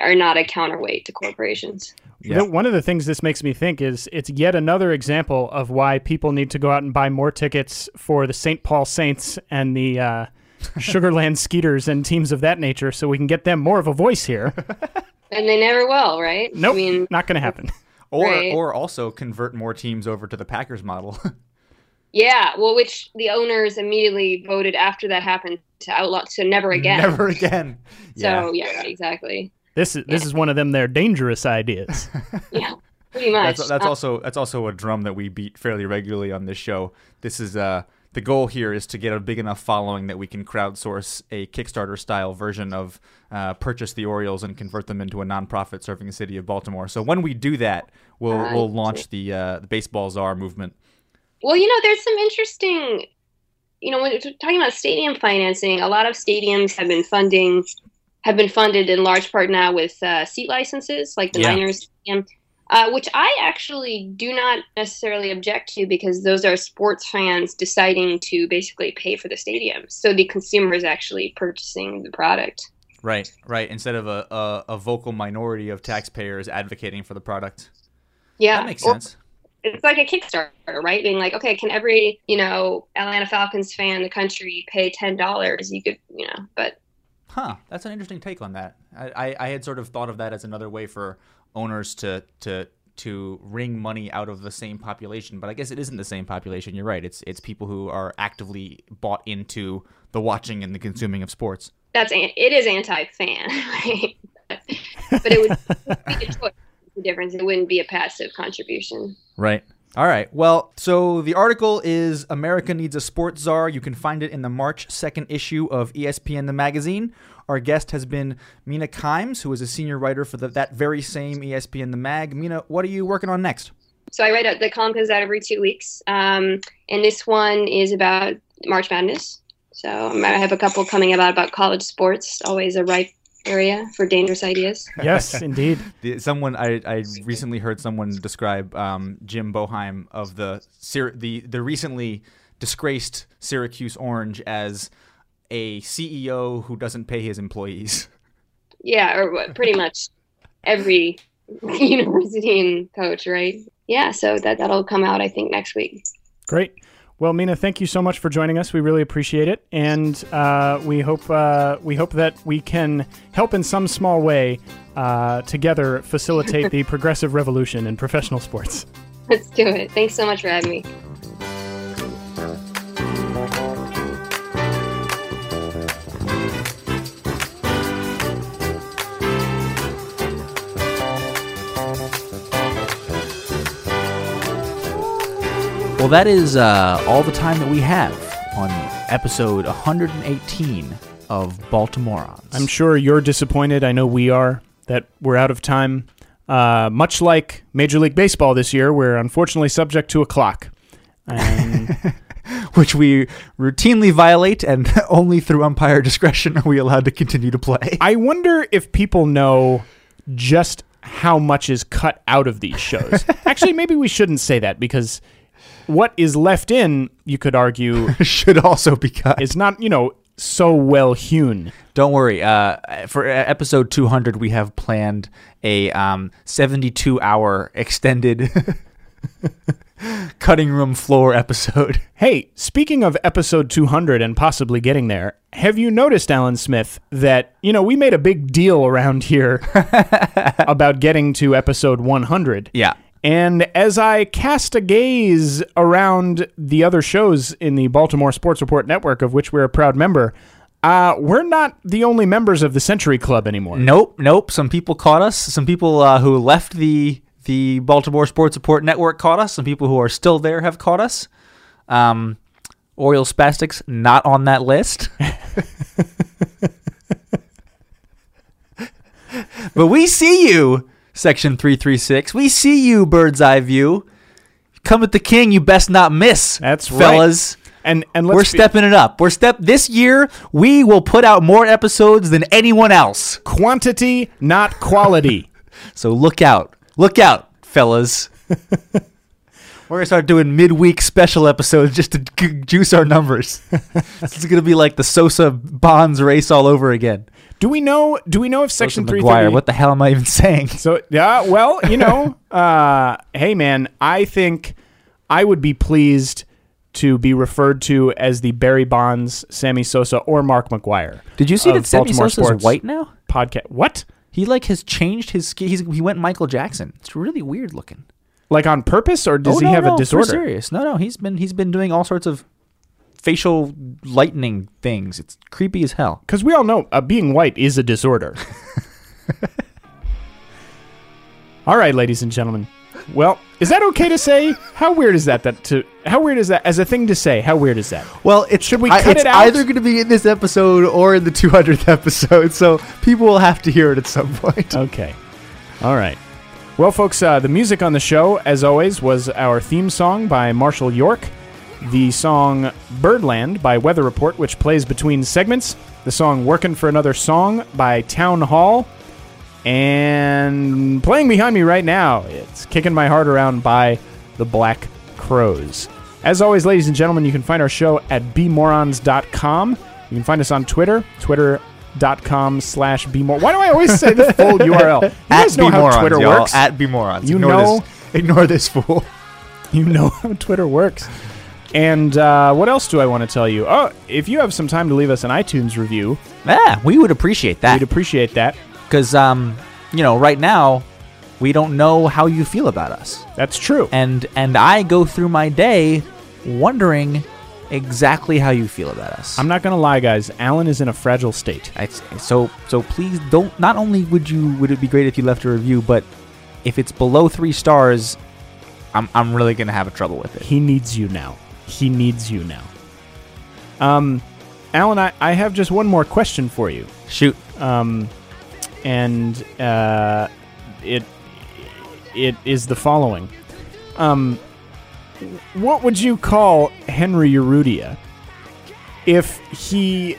are not a counterweight to corporations. You know, one of the things this makes me think is it's yet another example of why people need to go out and buy more tickets for the St. Paul Saints and the uh, (laughs) Sugar Land Skeeters and teams of that nature so we can get them more of a voice here. (laughs) And they never will, right? Nope, I mean, not going to happen. (laughs) or Right. or also convert more teams over to the Packers model. (laughs) yeah, well, which the owners immediately voted after that happened to outlaw, so never again. Never (laughs) again. Yeah. So, yeah, exactly. This is this is one of them their dangerous ideas. Yeah, pretty much. That's that's Uh, also that's also a drum that we beat fairly regularly on this show. This is uh the goal here is to get a big enough following that we can crowdsource a Kickstarter style version of uh, purchase the Orioles and convert them into a nonprofit serving the city of Baltimore. So when we do that, we'll I we'll launch the uh, the baseball czar movement. Well, you know, there's some interesting, you know, when we're talking about stadium financing, a lot of stadiums have been funding, have been funded in large part now with uh, seat licenses, like the Yeah. Niners Stadium, uh, which I actually do not necessarily object to because those are sports fans deciding to basically pay for the stadium. So the consumer is actually purchasing the product. Right, right. Instead of a, a, a vocal minority of taxpayers advocating for the product. Yeah, That makes or- sense. it's like a Kickstarter, right? Being like, okay, can every you know Atlanta Falcons fan in the country pay ten dollars? You could, you know, but Huh, that's an interesting take on that. I, I, I had sort of thought of that as another way for owners to to to wring money out of the same population, but I guess it isn't the same population. You're right. It's it's people who are actively bought into the watching and the consuming of sports. that's an- it is anti-fan, (laughs) right? but it would (laughs) be a choice. The difference it wouldn't be a passive contribution. Right. All right. Well, so the article is America Needs a Sports Czar. You can find it in the March 2nd issue of ESPN the magazine. Our guest has been Mina Kimes, who is a senior writer for the, that very same ESPN the mag. Mina, what are you working on next? So I write out the column comes out every two weeks, um, and this one is about March Madness. So um, I have a couple coming about about college sports, always a ripe area for dangerous ideas. (laughs) yes, indeed. Someone I, I recently heard someone describe um, Jim Boeheim of the the the recently disgraced Syracuse Orange as a CEO who doesn't pay his employees. Yeah, or pretty much every (laughs) university and coach, right? Yeah, so that that'll come out I think next week. Great. Well, Mina, thank you so much for joining us. We really appreciate it, and uh, we hope uh, we hope that we can help in some small way uh, together facilitate the (laughs) progressive revolution in professional sports. Let's do it. Thanks so much for having me. That is uh, all the time that we have on episode 118 of Baltimoreans. I'm sure you're disappointed. I know we are that we're out of time. Uh, much like Major League Baseball this year, we're unfortunately subject to a clock. And (laughs) Which we routinely violate, and (laughs) only through umpire discretion are we allowed to continue to play. (laughs) I wonder if people know just how much is cut out of these shows. Actually, maybe we shouldn't say that because what is left in, you could argue, (laughs) Should also be cut. It's not, you know, so well hewn. Don't worry. Uh, for uh, episode 200, we have planned a um, 72 hour extended (laughs) cutting room floor episode. (laughs) Hey, speaking of episode 200 and possibly getting there, have you noticed, Alan Smith, that, you know, we made a big deal around here about getting to episode 100? Yeah. And as I cast a gaze around the other shows in the Baltimore Sports Report network, of which we're a proud member, uh, we're not the only members of the Century Club anymore. Nope, nope. Some people caught us. Some people uh, who left the the Baltimore Sports Report Network caught us. Some people who are still there have caught us. Um, Oriole Spastics not on that list. (laughs) but we see you, Section 336. We see you, Bird's Eye View. Come at the king, you best not miss. That's right. fellas. And and let's We're stepping it up. We're step this year. We will put out more episodes than anyone else. quantity, not quality. (laughs) So look out. Look out, fellas. (laughs) We're going to start doing midweek special episodes just to g- juice our numbers. (laughs) this is going to be like the Sosa Bonds race all over again. Do we know? Do we know if Section Three Thirty? what the hell am I even saying? So yeah, well, you know, (laughs) uh, hey man, I think I would be pleased to be referred to as the Barry Bonds, Sammy Sosa, or Mark McGwire. Did you see that Sammy Baltimore Sosa's sports white now? Podcast. What? He like has changed his skin. He's, he went Michael Jackson. It's really weird looking. Like on purpose, or does oh, he no, have no, a disorder? serious. No, no. He's been he's been doing all sorts of facial lightning things. It's creepy as hell. Because we all know uh, being white is a disorder. (laughs) all right, ladies and gentlemen. Well, is that okay to say? How weird is that? That to how weird is that as a thing to say? How weird is that? Well, it Should we I- cut it's it out? either going to be in this episode or in the 200th episode, so people will have to hear it at some point. Okay. All right. Well, folks, uh, the music on the show, as always, was our theme song by Marshall York, the song Birdland by Weather Report, which plays between segments, the song Working for Another Song by Town Hall, and playing behind me right now, it's Kicking My Heart Around by the Black Crowes. As always, ladies and gentlemen, you can find our show at bmorons.com. You can find us on Twitter, twitter.com slash bmor. Why do I always say the full (laughs) URL? You guys know how B-morons, Twitter y'all. works. At B-morons. You ignore know- This, (laughs) ignore this fool. you know how Twitter works. And uh, what else do I want to tell you? Oh, if you have some time to leave us an iTunes review, Yeah, we would appreciate that. we'd appreciate that. because um, you know, right now we don't know how you feel about us, That's true. and and I go through my day wondering exactly how you feel about us. I'm not going to lie, guys. Alan is in a fragile state. I, so so please don't. Not only would you would it be great if you left a review, but if it's below three stars, I'm I'm really gonna have a trouble with it. He needs you now. He needs you now. Um, Alan, I, I have just one more question for you. Shoot. um, and uh, it it is the following. Um, what would you call Henry Urrutia if he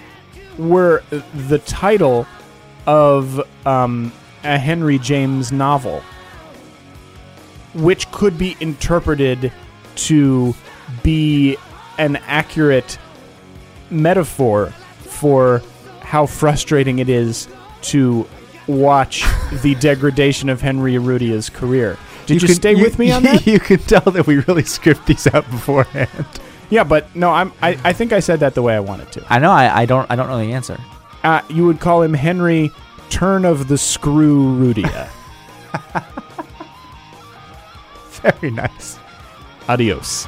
were the title of um, a Henry James novel, which could be interpreted to be an accurate metaphor for how frustrating it is to watch (laughs) the degradation of Henry Urrutia's career. Did you, you can, stay you, with me on that? (laughs) You can tell that we really script these out beforehand. Yeah, but no, I'm. I, I think I said that the way I wanted to. I know. I, I don't. I don't know the answer. Uh, you would call him Henry Turn of the Screw Rudia. (laughs) Very nice. Adios.